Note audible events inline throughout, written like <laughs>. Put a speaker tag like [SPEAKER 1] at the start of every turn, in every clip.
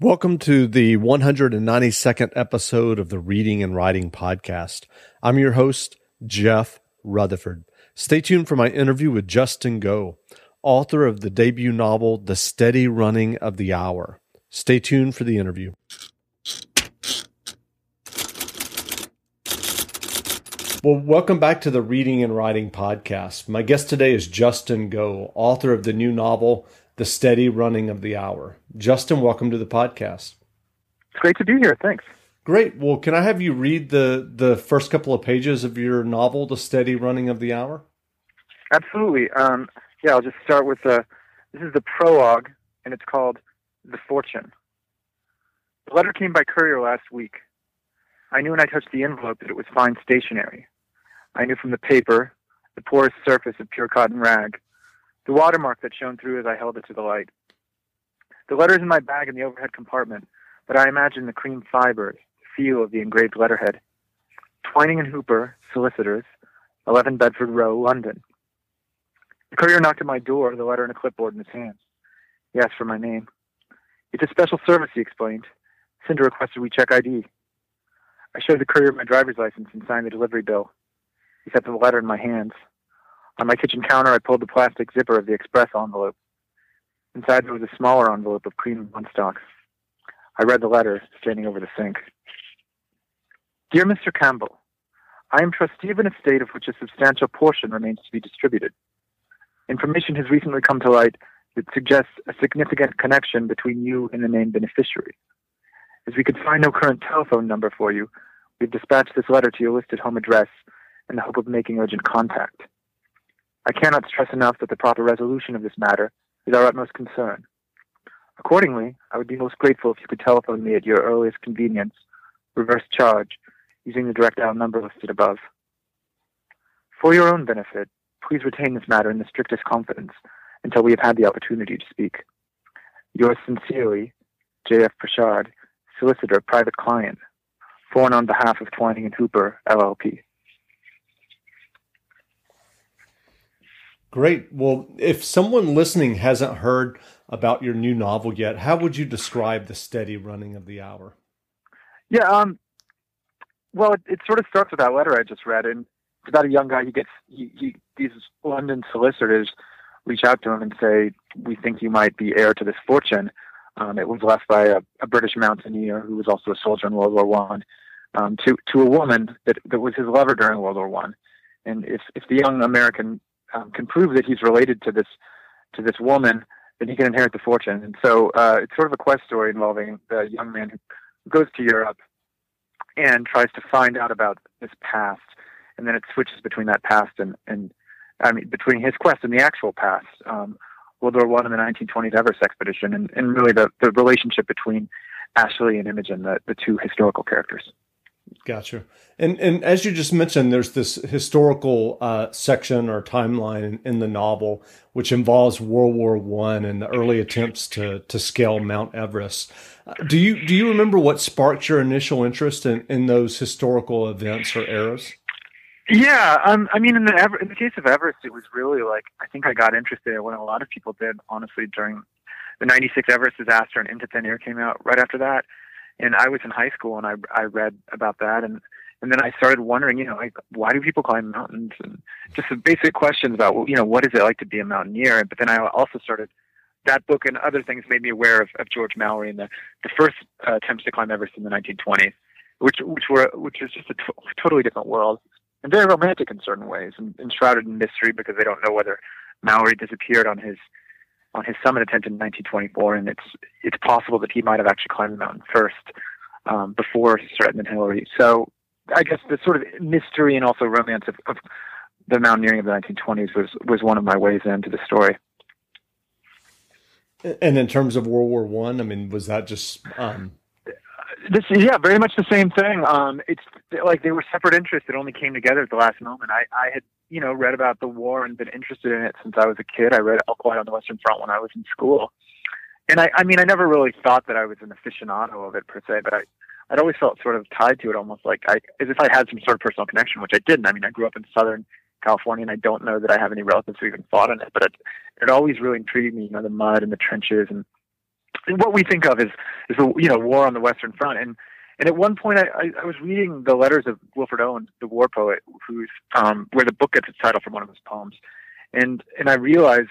[SPEAKER 1] Welcome to the 192nd episode of the Reading and Writing Podcast. I'm your host, Jeff Rutherford. Stay tuned for my interview with Justin Go, author of the debut novel, The Steady Running of the Hour. Stay tuned for the interview. Well, welcome back to the Reading and Writing Podcast. My guest today is Justin Go, author of the new novel, the steady running of the hour. Justin, welcome to the podcast.
[SPEAKER 2] It's great to be here. Thanks.
[SPEAKER 1] Great. Well, can I have you read the the first couple of pages of your novel, The Steady Running of the Hour?
[SPEAKER 2] Absolutely. Um, yeah, I'll just start with the. This is the prologue, and it's called "The Fortune." The letter came by courier last week. I knew when I touched the envelope that it was fine stationery. I knew from the paper, the porous surface of pure cotton rag, the watermark that shone through as I held it to the light. The letter's in my bag in the overhead compartment, but I imagine the cream fibers, the feel of the engraved letterhead. Twining and Hooper, solicitors, 11 Bedford Row, London. The courier knocked at my door, the letter and a clipboard in his hands. He asked for my name. It's a special service, he explained. Cinder requested we check ID. I showed the courier my driver's license and signed the delivery bill. He set the letter in my hands. On my kitchen counter, I pulled the plastic zipper of the express envelope. Inside there was a smaller envelope of cream bond stock. I read the letter, standing over the sink. Dear Mr. Campbell, I am trustee of an estate of which a substantial portion remains to be distributed. Information has recently come to light that suggests a significant connection between you and the named beneficiary. As we could find no current telephone number for you, we've dispatched this letter to your listed home address in the hope of making urgent contact. I cannot stress enough that the proper resolution of this matter is our utmost concern. Accordingly, I would be most grateful if you could telephone me at your earliest convenience, reverse charge, using the direct dial number listed above. For your own benefit, please retain this matter in the strictest confidence until we have had the opportunity to speak. Yours sincerely, J.F. Pritchard, Solicitor, Private Client, Foreign on behalf of Twining and Hooper, LLP.
[SPEAKER 1] Great. Well, if someone listening hasn't heard about your new novel yet, how would you describe the steady running of the hour?
[SPEAKER 2] Yeah, um, well, it, it sort of starts with that letter I just read, and it's about a young guy. He gets he, he these London solicitors reach out to him and say, "We think you might be heir to this fortune." Um, it was left by a, a, British mountaineer who was also a soldier in World War One um, to to a woman that that was his lover during World War One. And if if the young American um, can prove that he's related to this to this woman, then he can inherit the fortune. And so uh, it's sort of a quest story involving the young man who goes to Europe and tries to find out about this past, and then it switches between that past and and I mean between his quest and the actual past. Um, World War One and the 1920s Everest expedition, and, and really the, the relationship between Ashley and Imogen, the, the two historical characters.
[SPEAKER 1] Gotcha. And and as you just mentioned, there's this historical uh, section or timeline in, the novel which involves World War One and the early attempts to to scale Mount Everest. Uh, do you do you remember what sparked your initial interest in, in those historical events or eras?
[SPEAKER 2] Yeah, um, I mean, in the in the case of Everest, it was really like I think I got interested when a lot of people did, honestly, during the '96 Everest disaster and Into Thin Air came out right after that and I was in high school and I I read about that and and then I started wondering, you know, like why do people climb mountains and just some basic questions about you know what is it like to be a mountaineer. But then I also started that book and other things made me aware of, of George Mallory and the the first uh, attempts to climb Everest in the 1920s, which which were which is just a t- totally different world and very romantic in certain ways and, and shrouded in mystery because they don't know whether Mallory disappeared on his on his summit attempt in 1924, and it's it's possible that he might have actually climbed the mountain first um, before Sir Edmund Hillary. So I guess the sort of mystery and also romance of, of the mountaineering of the 1920s was was one of my ways into the story.
[SPEAKER 1] And in terms of World War One, I, I mean, was that just um...
[SPEAKER 2] this? Yeah, very much the same thing. Um, it's like they were separate interests that only came together at the last moment. I, I had you know, read about the war and been interested in it since I was a kid. I read All Quiet on the Western Front when I was in school. And I, I mean, I never really thought that I was an aficionado of it per se, but I, I'd always felt sort of tied to it almost like I, as if I had some sort of personal connection, which I didn't. I mean, I grew up in Southern California and I don't know that I have any relatives who even fought in it, but it, it always really intrigued me, you know, the mud and the trenches and what we think of is is the you know war on the Western Front. And and at one point, I, I, was reading the letters of Wilfred Owen, the war poet, who's um, where the book gets its title from one of his poems, and and I realized,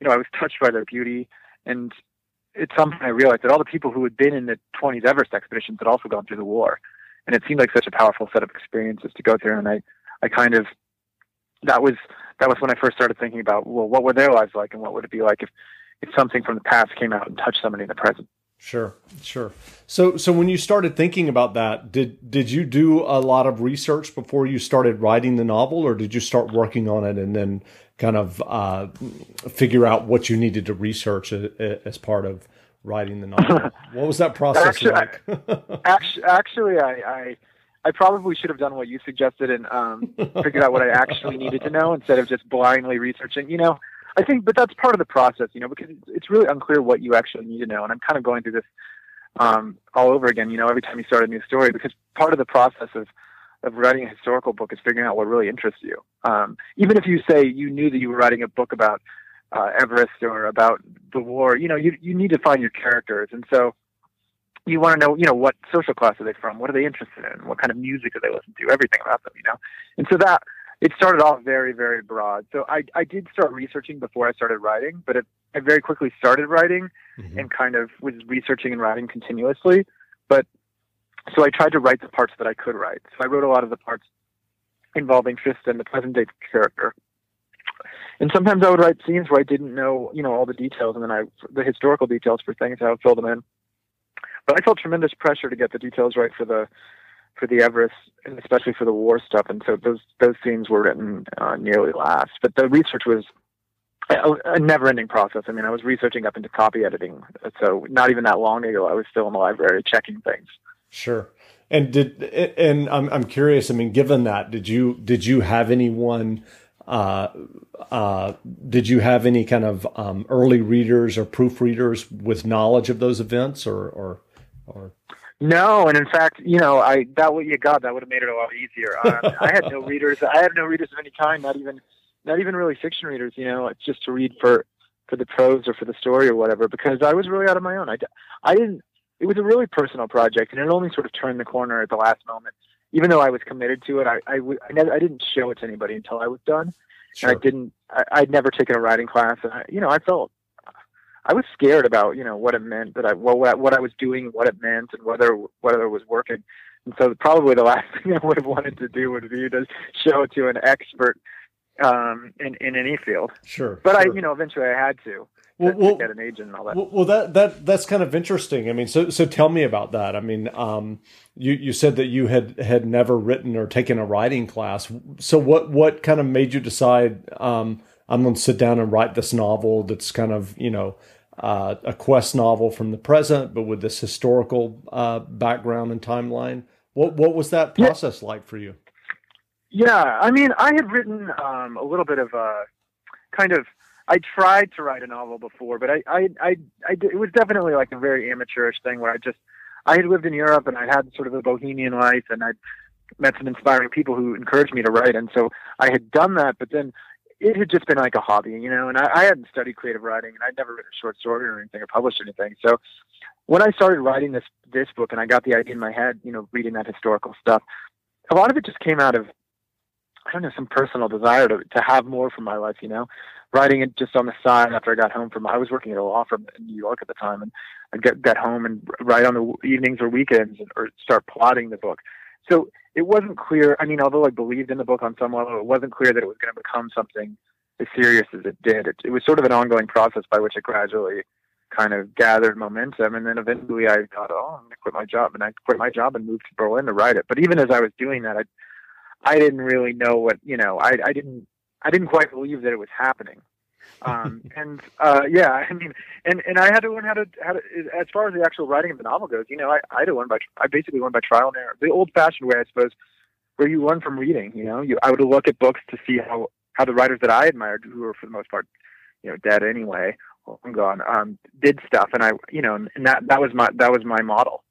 [SPEAKER 2] you know, I was touched by their beauty, and at some point I realized that all the people who had been in the 20s Everest expeditions had also gone through the war, and it seemed like such a powerful set of experiences to go through. And I, I kind of, that was that was when I first started thinking about, well, what were their lives like, and what would it be like if if something from the past came out and touched somebody in the present.
[SPEAKER 1] Sure, sure. So, so when you started thinking about that, did did you do a lot of research before you started writing the novel, or did you start working on it and then kind of uh, figure out what you needed to research as part of writing the novel? <laughs> what was that process
[SPEAKER 2] actually,
[SPEAKER 1] like? <laughs>
[SPEAKER 2] actually, actually, I, I I probably should have done what you suggested and um, figured out what I actually needed to know instead of just blindly researching. You know, I think, but that's part of the process, you know, because it's really unclear what you actually need to know. And I'm kind of going through this um, all over again, you know, every time you start a new story, because part of the process of of writing a historical book is figuring out what really interests you. Um, even if you say you knew that you were writing a book about uh, Everest or about the war, you know, you you need to find your characters, and so you want to know, you know, what social class are they from? What are they interested in? What kind of music do they listen to? Everything about them, you know. And so that it started off very, very broad. So I, I did start researching before I started writing, but it, I very quickly started writing mm-hmm. and kind of was researching and writing continuously. But so I tried to write the parts that I could write. So I wrote a lot of the parts involving Tristan, and the present day character. And sometimes I would write scenes where I didn't know, you know, all the details, and then I the historical details for things, I would fill them in. But I felt tremendous pressure to get the details right for the for the Everest, and especially for the war stuff. And so those those scenes were written uh, nearly last. But the research was a, a never-ending process. I mean, I was researching up into copy editing, so not even that long ago, I was still in the library checking things.
[SPEAKER 1] Sure. And did and I'm I'm curious. I mean, given that, did you did you have anyone? Uh, uh, did you have any kind of um, early readers or proofreaders with knowledge of those events, or or, or?
[SPEAKER 2] No, and in fact, you know, I that what you got that would have made it a lot easier. Uh, I had no <laughs> readers. I had no readers of any kind. Not even, not even really fiction readers. You know, it's just to read for for the prose or for the story or whatever. Because I was really out of my own. I, I didn't. It was a really personal project, and it only sort of turned the corner at the last moment. Even though I was committed to it, I I, I, never, I didn't show it to anybody until I was done. Sure. And I didn't. I, I'd never taken a writing class, and I, you know, I felt I was scared about you know what it meant that I what what I was doing, what it meant, and whether whether it was working. And so probably the <laughs> last thing I would have wanted to do would be to show it to an expert um, in in any field.
[SPEAKER 1] Sure.
[SPEAKER 2] But
[SPEAKER 1] sure.
[SPEAKER 2] I you know eventually I had to. Well, well, get an agent and all that.
[SPEAKER 1] Well, well, that that that's kind of interesting. I mean, so so tell me about that. I mean, um, you you said that you had had never written or taken a writing class. So what what kind of made you decide? Um, I'm going to sit down and write this novel that's kind of you know uh, a quest novel from the present, but with this historical uh, background and timeline. What what was that process yeah. like for you?
[SPEAKER 2] Yeah, I mean, I had written um, a little bit of a kind of. I tried to write a novel before, but I, I, I, I, it was definitely like a very amateurish thing where I just, I had lived in Europe and I had sort of a bohemian life and I'd met some inspiring people who encouraged me to write. And so I had done that, but then it had just been like a hobby, you know, and I, I hadn't studied creative writing and I'd never written a short story or anything or published anything. So when I started writing this this book and I got the idea in my head, you know, reading that historical stuff, a lot of it just came out of I don't know, some personal desire to to have more from my life, you know. Writing it just on the side after I got home from I was working at a law firm in New York at the time and I'd get get home and write on the evenings or weekends or start plotting the book. So it wasn't clear. I mean, although I believed in the book on some level, it wasn't clear that it was going to become something as serious as it did. It, it was sort of an ongoing process by which it gradually kind of gathered momentum. And then eventually I thought, oh, I'm going to quit my job. And I quit my job and moved to Berlin to write it. But even as I was doing that, I, I didn't really know what, you know, I, I didn't, I didn't quite believe that it was happening. Um, <laughs> and uh, yeah, I mean, and and I had to learn how to how to as far as the actual writing of the novel goes. You know, I I had to learn by I basically learned by trial and error, the old-fashioned way, I suppose, where you learn from reading. You know, you I would look at books to see how how the writers that I admired, who were for the most part, you know, dead anyway, I'm gone, um, did stuff, and I, you know, and that that was my that was my model.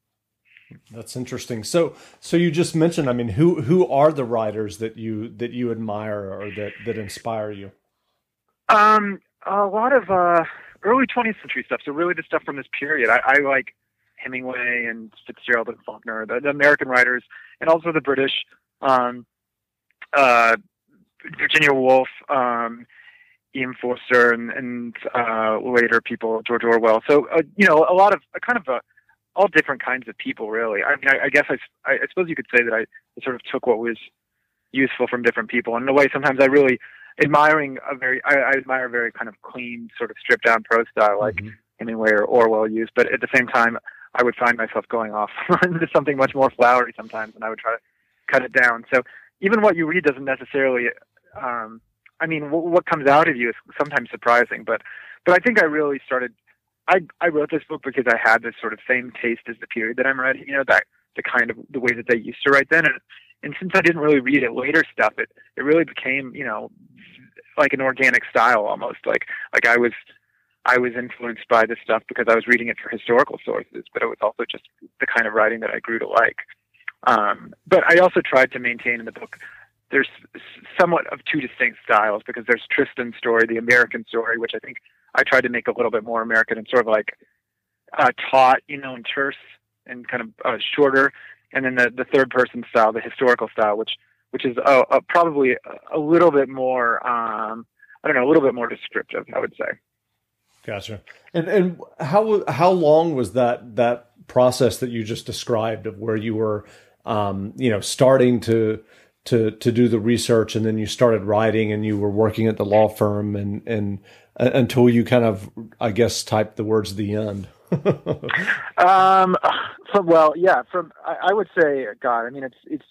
[SPEAKER 1] That's interesting. So, so you just mentioned, I mean, who who are the writers that you that you admire or that that inspire you?
[SPEAKER 2] Um, a lot of uh, early 20th century stuff. So really the stuff from this period. I, I like Hemingway and Fitzgerald and Faulkner, the, the American writers, and also the British, um, uh, Virginia Woolf, um, E.M. Forster, and, and uh, later people, George Orwell. So uh, you know, a lot of kind of a, all different kinds of people, really. I mean, I, I guess I, I, I suppose you could say that I sort of took what was useful from different people. And in a way, sometimes I really admiring a very, I, I admire a very kind of clean, sort of stripped down prose style like mm-hmm. Hemingway or Orwell used. But at the same time, I would find myself going off <laughs> into something much more flowery sometimes, and I would try to cut it down. So even what you read doesn't necessarily, um, I mean, w- what comes out of you is sometimes surprising. But but I think I really started. I I wrote this book because I had this sort of same taste as the period that I'm writing. You know that the kind of the way that they used to write then, and and since I didn't really read it later stuff, it it really became you know like an organic style almost. Like like I was I was influenced by this stuff because I was reading it for historical sources, but it was also just the kind of writing that I grew to like. Um, but I also tried to maintain in the book there's somewhat of two distinct styles because there's Tristan's story, the American story, which I think I tried to make a little bit more American and sort of like uh, taut, you know, and terse and kind of uh, shorter, and then the the third person style, the historical style, which which is uh, uh, probably a little bit more, um, I don't know, a little bit more descriptive, I would say.
[SPEAKER 1] Gotcha. And and how how long was that that process that you just described of where you were, um, you know, starting to to to do the research, and then you started writing, and you were working at the law firm, and and uh, until you kind of, I guess, typed the words at the end. <laughs>
[SPEAKER 2] um. From, well, yeah. From I, I would say, God. I mean, it's it's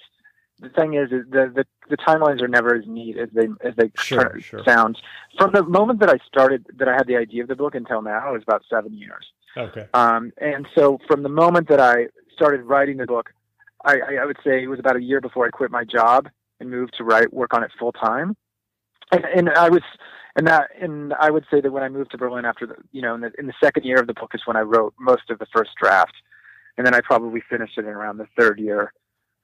[SPEAKER 2] the thing is, is the, the the timelines are never as neat as they as they
[SPEAKER 1] sure, sure.
[SPEAKER 2] sound. From the moment that I started, that I had the idea of the book until now, is about seven years.
[SPEAKER 1] Okay.
[SPEAKER 2] Um, and so from the moment that I started writing the book, I, I would say it was about a year before I quit my job and moved to write work on it full time. And, and I was, and that, and I would say that when I moved to Berlin after the, you know, in the, in the second year of the book is when I wrote most of the first draft, and then I probably finished it in around the third year.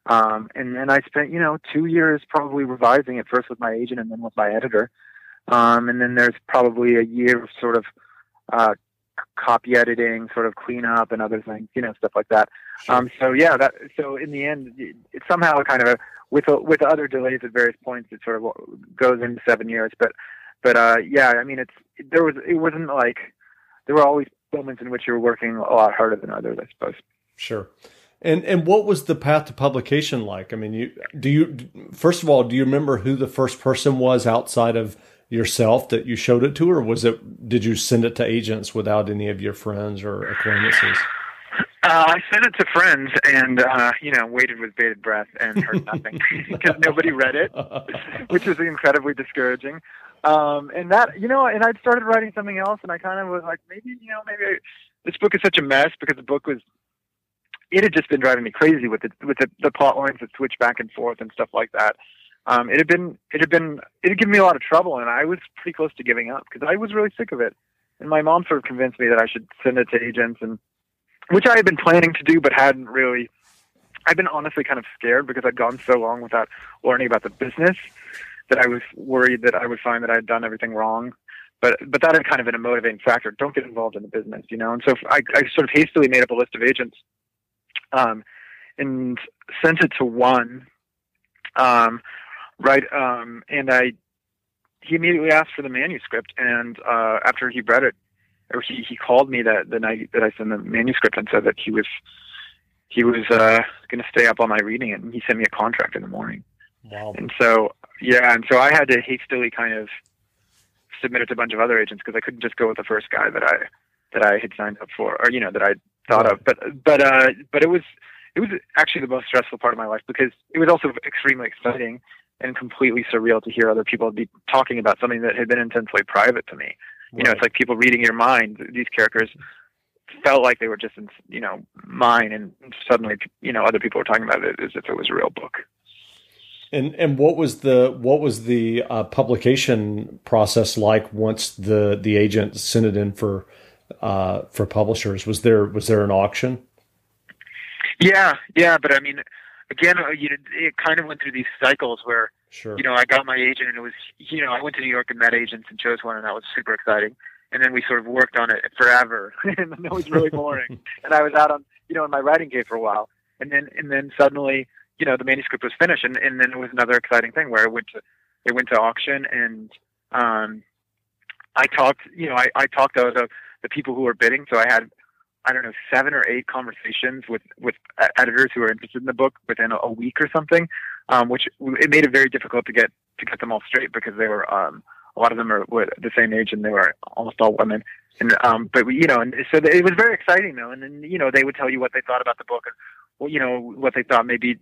[SPEAKER 2] Um, and then I spent, you know, two years probably revising it first with my agent and then with my editor. Um, and then there's probably a year of sort of uh, copy editing, sort of cleanup and other things, you know, stuff like that. Um, so yeah, that so in the end, it, it somehow kind of a, with with other delays at various points, it sort of goes into seven years. But but uh, yeah, I mean, it's there was it wasn't like there were always moments in which you were working a lot harder than others, I suppose.
[SPEAKER 1] Sure. And and what was the path to publication like? I mean, you do you first of all, do you remember who the first person was outside of yourself that you showed it to, or was it did you send it to agents without any of your friends or acquaintances?
[SPEAKER 2] Uh, I sent it to friends, and uh, you know, waited with bated breath and heard nothing <laughs> because nobody read it, <laughs> which was incredibly discouraging. Um, and that, you know, and I'd started writing something else, and I kind of was like, maybe, you know, maybe I, this book is such a mess because the book was it had just been driving me crazy with the with the, the plot lines that switch back and forth and stuff like that. Um, it had been it had been it had given me a lot of trouble, and I was pretty close to giving up because I was really sick of it. And my mom sort of convinced me that I should send it to agents, and which I had been planning to do, but hadn't really. I've been honestly kind of scared because I'd gone so long without learning about the business that I was worried that I would find that I had done everything wrong. But but that had kind of been a motivating factor. Don't get involved in the business, you know. And so I, I sort of hastily made up a list of agents um, and sent it to one. Um, right, um, and I he immediately asked for the manuscript, and uh, after he read it, or he he called me that the night that I sent the manuscript and said that he was he was uh, going to stay up all night reading it, and he sent me a contract in the morning.
[SPEAKER 1] Wow.
[SPEAKER 2] And so yeah, and so I had to hastily kind of submit it to a bunch of other agents because I couldn't just go with the first guy that I that I had signed up for, or you know that I thought of. But but uh, but it was it was actually the most stressful part of my life because it was also extremely exciting and completely surreal to hear other people be talking about something that had been intensely private to me. You know, it's like people reading your mind. These characters felt like they were just, in, you know, mine, and suddenly, you know, other people were talking about it as if it was a real book.
[SPEAKER 1] And and what was the what was the uh, publication process like once the the agent sent it in for uh, for publishers? Was there was there an auction?
[SPEAKER 2] Yeah, yeah, but I mean, again, uh, you know, it kind of went through these cycles where,
[SPEAKER 1] sure.
[SPEAKER 2] you know, I got my agent, and it was, you know, I went to New York and met agents and chose one, and that was super exciting. and then we sort of worked on it forever, <laughs> and it was really boring. <laughs> and I was out on you know in my writing game for a while, and then and then suddenly you know the manuscript was finished, and, and then it was another exciting thing where it went to it went to auction, and um, I talked you know I, I talked to the the people who were bidding, so I had I don't know seven or eight conversations with with editors who were interested in the book within a, a week or something, um, which it made it very difficult to get to get them all straight because they were um, a lot of them are were the same age and they were almost all women. And um, but you know, and so it was very exciting though. And then you know they would tell you what they thought about the book and well, you know what they thought maybe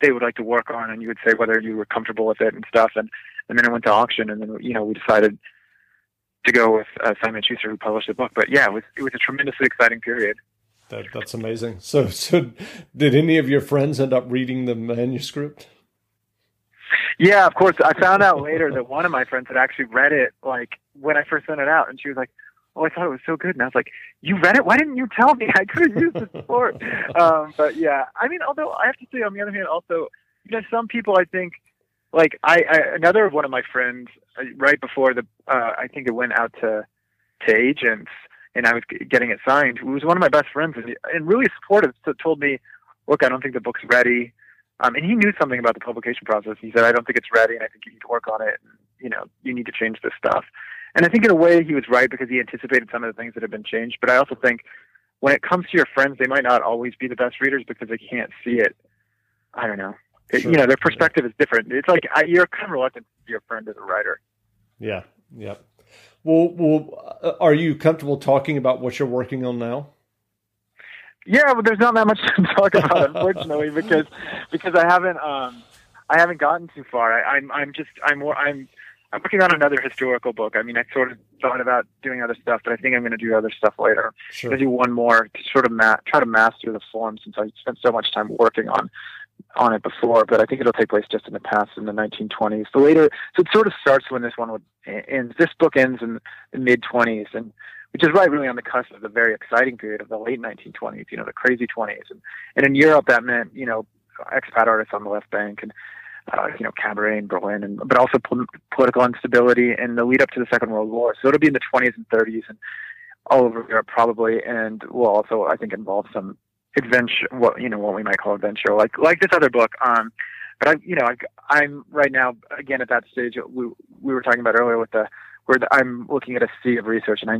[SPEAKER 2] they would like to work on, and you would say whether you were comfortable with it and stuff. And and then it went to auction, and then you know we decided to go with uh, Simon Schuster who published the book. But yeah, it was it was a tremendously exciting period.
[SPEAKER 1] That, that's amazing. So <laughs> so did any of your friends end up reading the manuscript?
[SPEAKER 2] Yeah, of course. I found out later that one of my friends had actually read it like when I first sent it out, and she was like, "Oh, I thought it was so good," and I was like, "You read it? Why didn't you tell me? I could have used it before." <laughs> um, but yeah, I mean, although I have to say, on the other hand, also, you know, some people I think, like I, I another one of my friends, uh, right before the, uh, I think it went out to to agents, and I was getting it signed. Who was one of my best friends, and, and really supportive. So told me, "Look, I don't think the book's ready." Um, and he knew something about the publication process. He said, I don't think it's ready and I think you need to work on it. And, you know, you need to change this stuff. And I think in a way he was right because he anticipated some of the things that have been changed. But I also think when it comes to your friends, they might not always be the best readers because they can't see it. I don't know. Sure. You know, their perspective is different. It's like I, you're kind of reluctant to be a friend as a writer.
[SPEAKER 1] Yeah. Yeah. Well, well, uh, are you comfortable talking about what you're working on now?
[SPEAKER 2] Yeah, but there's not that much <laughs> to talk about, unfortunately, because because I haven't um I haven't gotten too far. I, I'm I'm just I'm more I'm I'm working on another historical book. I mean, I sort of thought about doing other stuff, but I think I'm going to do other stuff later. Sure. I'm going to do one more to sort of ma- try to master the form since I spent so much time working on on it before. But I think it'll take place just in the past in the 1920s. The later, so it sort of starts when this one would ends. This book ends in the mid 20s, and which is right really on the cusp of the very exciting period of the late 1920s, you know, the crazy 20s. And, and in Europe, that meant, you know, expat artists on the left bank and, uh, you know, cabaret in Berlin, and, but also pol- political instability and the lead up to the Second World War. So it'll be in the 20s and 30s and all over Europe probably, and will also, I think, involve some adventure, what, you know, what we might call adventure, like, like this other book. Um, but I, you know, I, I'm right now, again, at that stage, we, we were talking about earlier with the, where the, I'm looking at a sea of research and I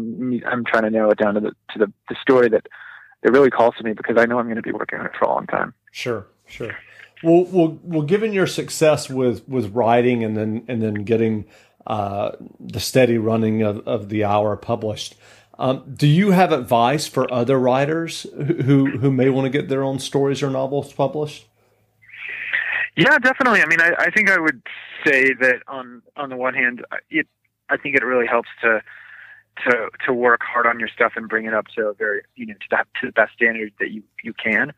[SPEAKER 2] I'm trying to narrow it down to the to the, the story that that really calls to me because I know I'm going to be working on it for a long time.
[SPEAKER 1] Sure, sure. Well, well, well. Given your success with with writing and then and then getting uh, the steady running of, of the hour published, um, do you have advice for other writers who who may want to get their own stories or novels published?
[SPEAKER 2] Yeah, definitely. I mean, I, I think I would say that on on the one hand, it I think it really helps to to to work hard on your stuff and bring it up to a very you know to the, to the best standard that you you can.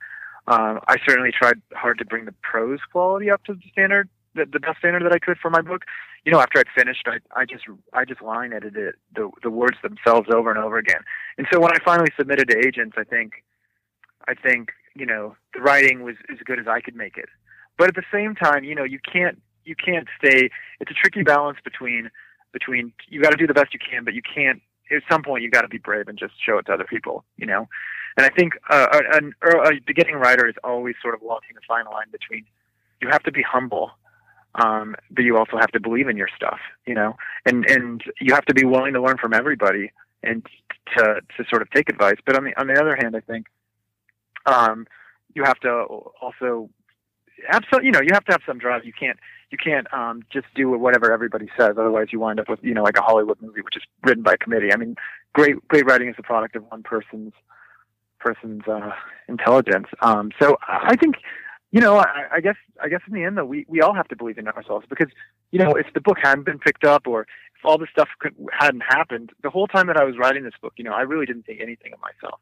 [SPEAKER 2] Um, I certainly tried hard to bring the prose quality up to the standard, the, the best standard that I could for my book. You know, after I'd finished, I, I just I just line edited the the words themselves over and over again. And so when I finally submitted to agents, I think I think you know the writing was as good as I could make it. But at the same time, you know, you can't you can't stay. It's a tricky balance between between you got to do the best you can, but you can't. At some point, you got to be brave and just show it to other people. You know, and I think uh, a beginning writer is always sort of walking the fine line between you have to be humble, um, but you also have to believe in your stuff. You know, and and you have to be willing to learn from everybody and to to sort of take advice. But on the on the other hand, I think um, you have to also have some. You know, you have to have some drive. You can't you can't um, just do whatever everybody says. Otherwise, you wind up with you know like a Hollywood movie, which is written by a committee. I mean, great great writing is the product of one person's person's uh, intelligence. Um, so I think you know I, I guess I guess in the end though we we all have to believe in ourselves because you know if the book hadn't been picked up or if all this stuff could, hadn't happened the whole time that I was writing this book, you know I really didn't think anything of myself.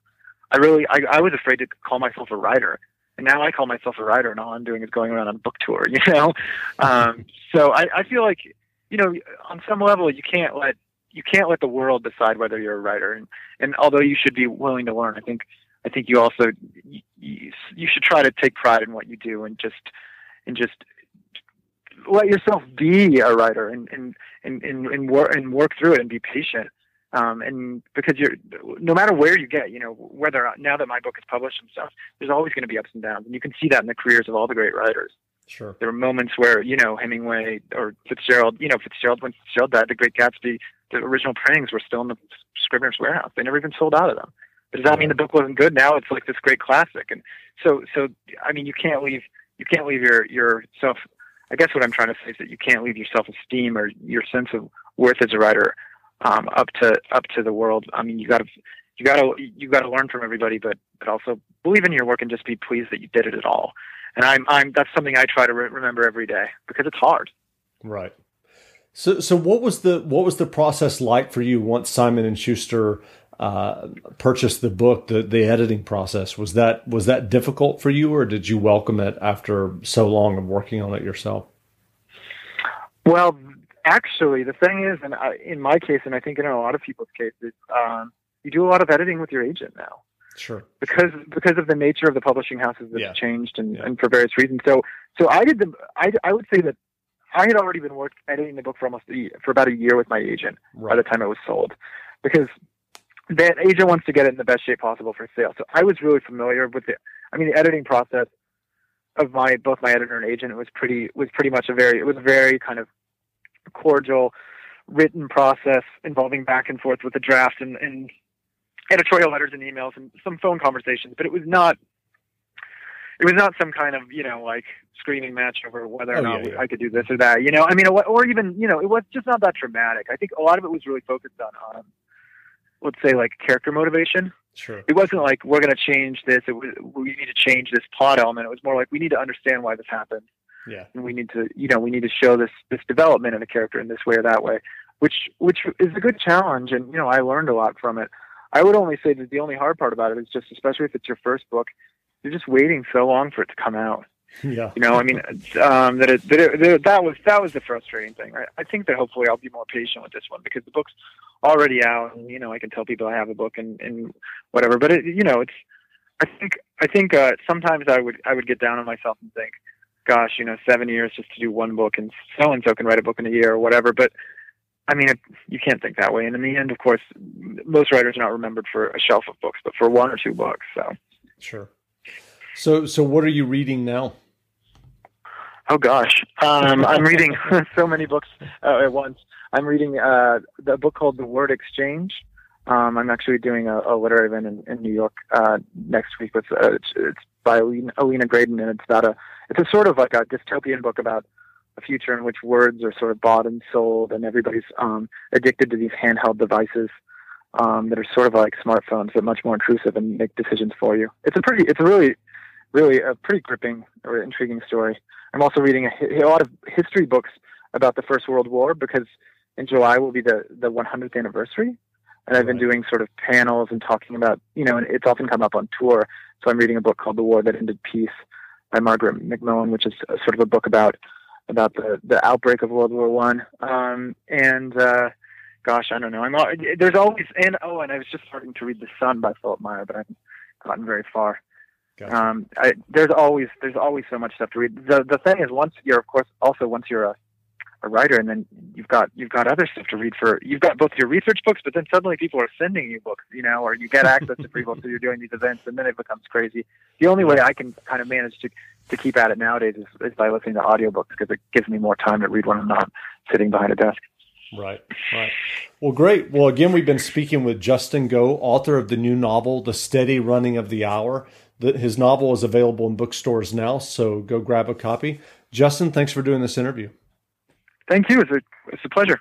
[SPEAKER 2] I really I, I was afraid to call myself a writer and now I call myself a writer, and all I'm doing is going around on book tour. <laughs> You know, um, so I, I feel like you know, on some level, you can't let you can't let the world decide whether you're a writer, and and although you should be willing to learn, I think I think you also you, you should try to take pride in what you do and just and just let yourself be a writer and and and and, and work and work through it and be patient Um, and because you're, no matter where you get, you know, whether now that my book is published and stuff, there's always going to be ups and downs, and you can see that in the careers of all the great writers.
[SPEAKER 1] Sure.
[SPEAKER 2] There were moments where, you know, Hemingway or Fitzgerald, you know, Fitzgerald, when Fitzgerald died, The Great Gatsby, the original printings were still in the Scribner's warehouse. They never even sold out of them. Does that mean the book wasn't good? Now it's like this great classic. And so, so, I mean, you can't leave, you can't leave your, self, I guess what I'm trying to say is that you can't leave your self-esteem or your sense of worth as a writer, um, up to, up to the world. I mean, you gotta, you gotta, you gotta learn from everybody, but, but also believe in your work and just be pleased that you did it at all and I'm I'm that's something I try to re- remember every day because it's hard.
[SPEAKER 1] Right. So so what was the what was the process like for you once Simon and Schuster uh, purchased the book? The the editing process was that was that difficult for you, or did you welcome it after so long of working on it yourself?
[SPEAKER 2] Well, actually, the thing is, and I, in my case, and I think in a lot of people's cases, um, you do a lot of editing with your agent now.
[SPEAKER 1] Sure.
[SPEAKER 2] Because because of the nature of the publishing houses that's
[SPEAKER 1] Yeah.
[SPEAKER 2] changed and,
[SPEAKER 1] Yeah.
[SPEAKER 2] and for various reasons. So so I did the I, I would say that I had already been working editing the book for almost a, year- for about a year with my agent right. by the time it was sold, because that agent wants to get it in the best shape possible for sale. So I was really familiar with the I mean the editing process of my both my editor and agent was pretty was pretty much a very it was a very kind of cordial written process involving back and forth with the draft and, and editorial letters and emails and some phone conversations, but it was not it was not some kind of you know like screaming match over whether or
[SPEAKER 1] Oh,
[SPEAKER 2] not
[SPEAKER 1] yeah, yeah.
[SPEAKER 2] I could do this or that. You know, I mean, or even you know, it was just not that dramatic. I think a lot of it was really focused on, um, let's say, like character motivation.
[SPEAKER 1] Sure.
[SPEAKER 2] It wasn't like we're going to change this. It was, we need to change this plot element. It was more like we need to understand why this happened
[SPEAKER 1] Yeah.
[SPEAKER 2] and we need to you know we need to show this this development in a character in this way or that way which which is a good challenge and you know i learned a lot from it i would only say that the only hard part about it is just especially if it's your first book you're just waiting so long for it to come out
[SPEAKER 1] Yeah.
[SPEAKER 2] you know i mean um that it, that, it, that was that was the frustrating thing I, I think that hopefully i'll be more patient with this one because the book's already out and you know i can tell people i have a book and and whatever but it you know it's i think i think uh sometimes i would i would get down on myself and think gosh, you know, seven years just to do one book, and so and so can write a book in a year or whatever. But I mean, it, you can't think that way. And in the end, of course, most writers are not remembered for a shelf of books, but for one or two books. So,
[SPEAKER 1] Sure. So so what are you reading now?
[SPEAKER 2] Oh gosh, um, I'm <laughs> reading <laughs> so many books uh, at once. I'm reading uh, the book called The Word Exchange. Um, I'm actually doing a, a literary event in, in New York uh, next week. With uh, it's, it's by Alena, Alena Graedon, and it's about a it's a sort of like a dystopian book about a future in which words are sort of bought and sold, and everybody's um, addicted to these handheld devices um, that are sort of like smartphones, but much more intrusive and make decisions for you. It's a pretty, it's a really, really a pretty gripping or intriguing story. I'm also reading a, a lot of history books about the First World War because in July will be the the 100th anniversary, and I've been doing sort of panels and talking about, you know, and it's often come up on tour. So I'm reading a book called The War That Ended Peace by Margaret MacMillan, which is a, sort of a book about about the the outbreak of World War One. Um, and uh, gosh, I don't know. I'm al- there's always and oh, and I was just starting to read The Son by Philipp Meyer, but I haven't gotten very far.
[SPEAKER 1] Gotcha.
[SPEAKER 2] Um, I, there's always there's always so much stuff to read. The the thing is, once you're of course also once you're a a writer, and then you've got you've got other stuff to read for. You've got both your research books, but then suddenly people are sending you books, you know, or you get access to free books, so you're doing these events, and then it becomes crazy. The only way I can kind of manage to to keep at it nowadays is, is by listening to audiobooks because it gives me more time to read when I'm not sitting behind a desk.
[SPEAKER 1] Right, right. Well, great. Well, again, we've been speaking with Justin Go, author of the new novel, The Steady Running of the Hour. The, his novel is available in bookstores now, so go grab a copy. Justin, thanks for doing this interview.
[SPEAKER 2] Thank you. It's a it's a pleasure.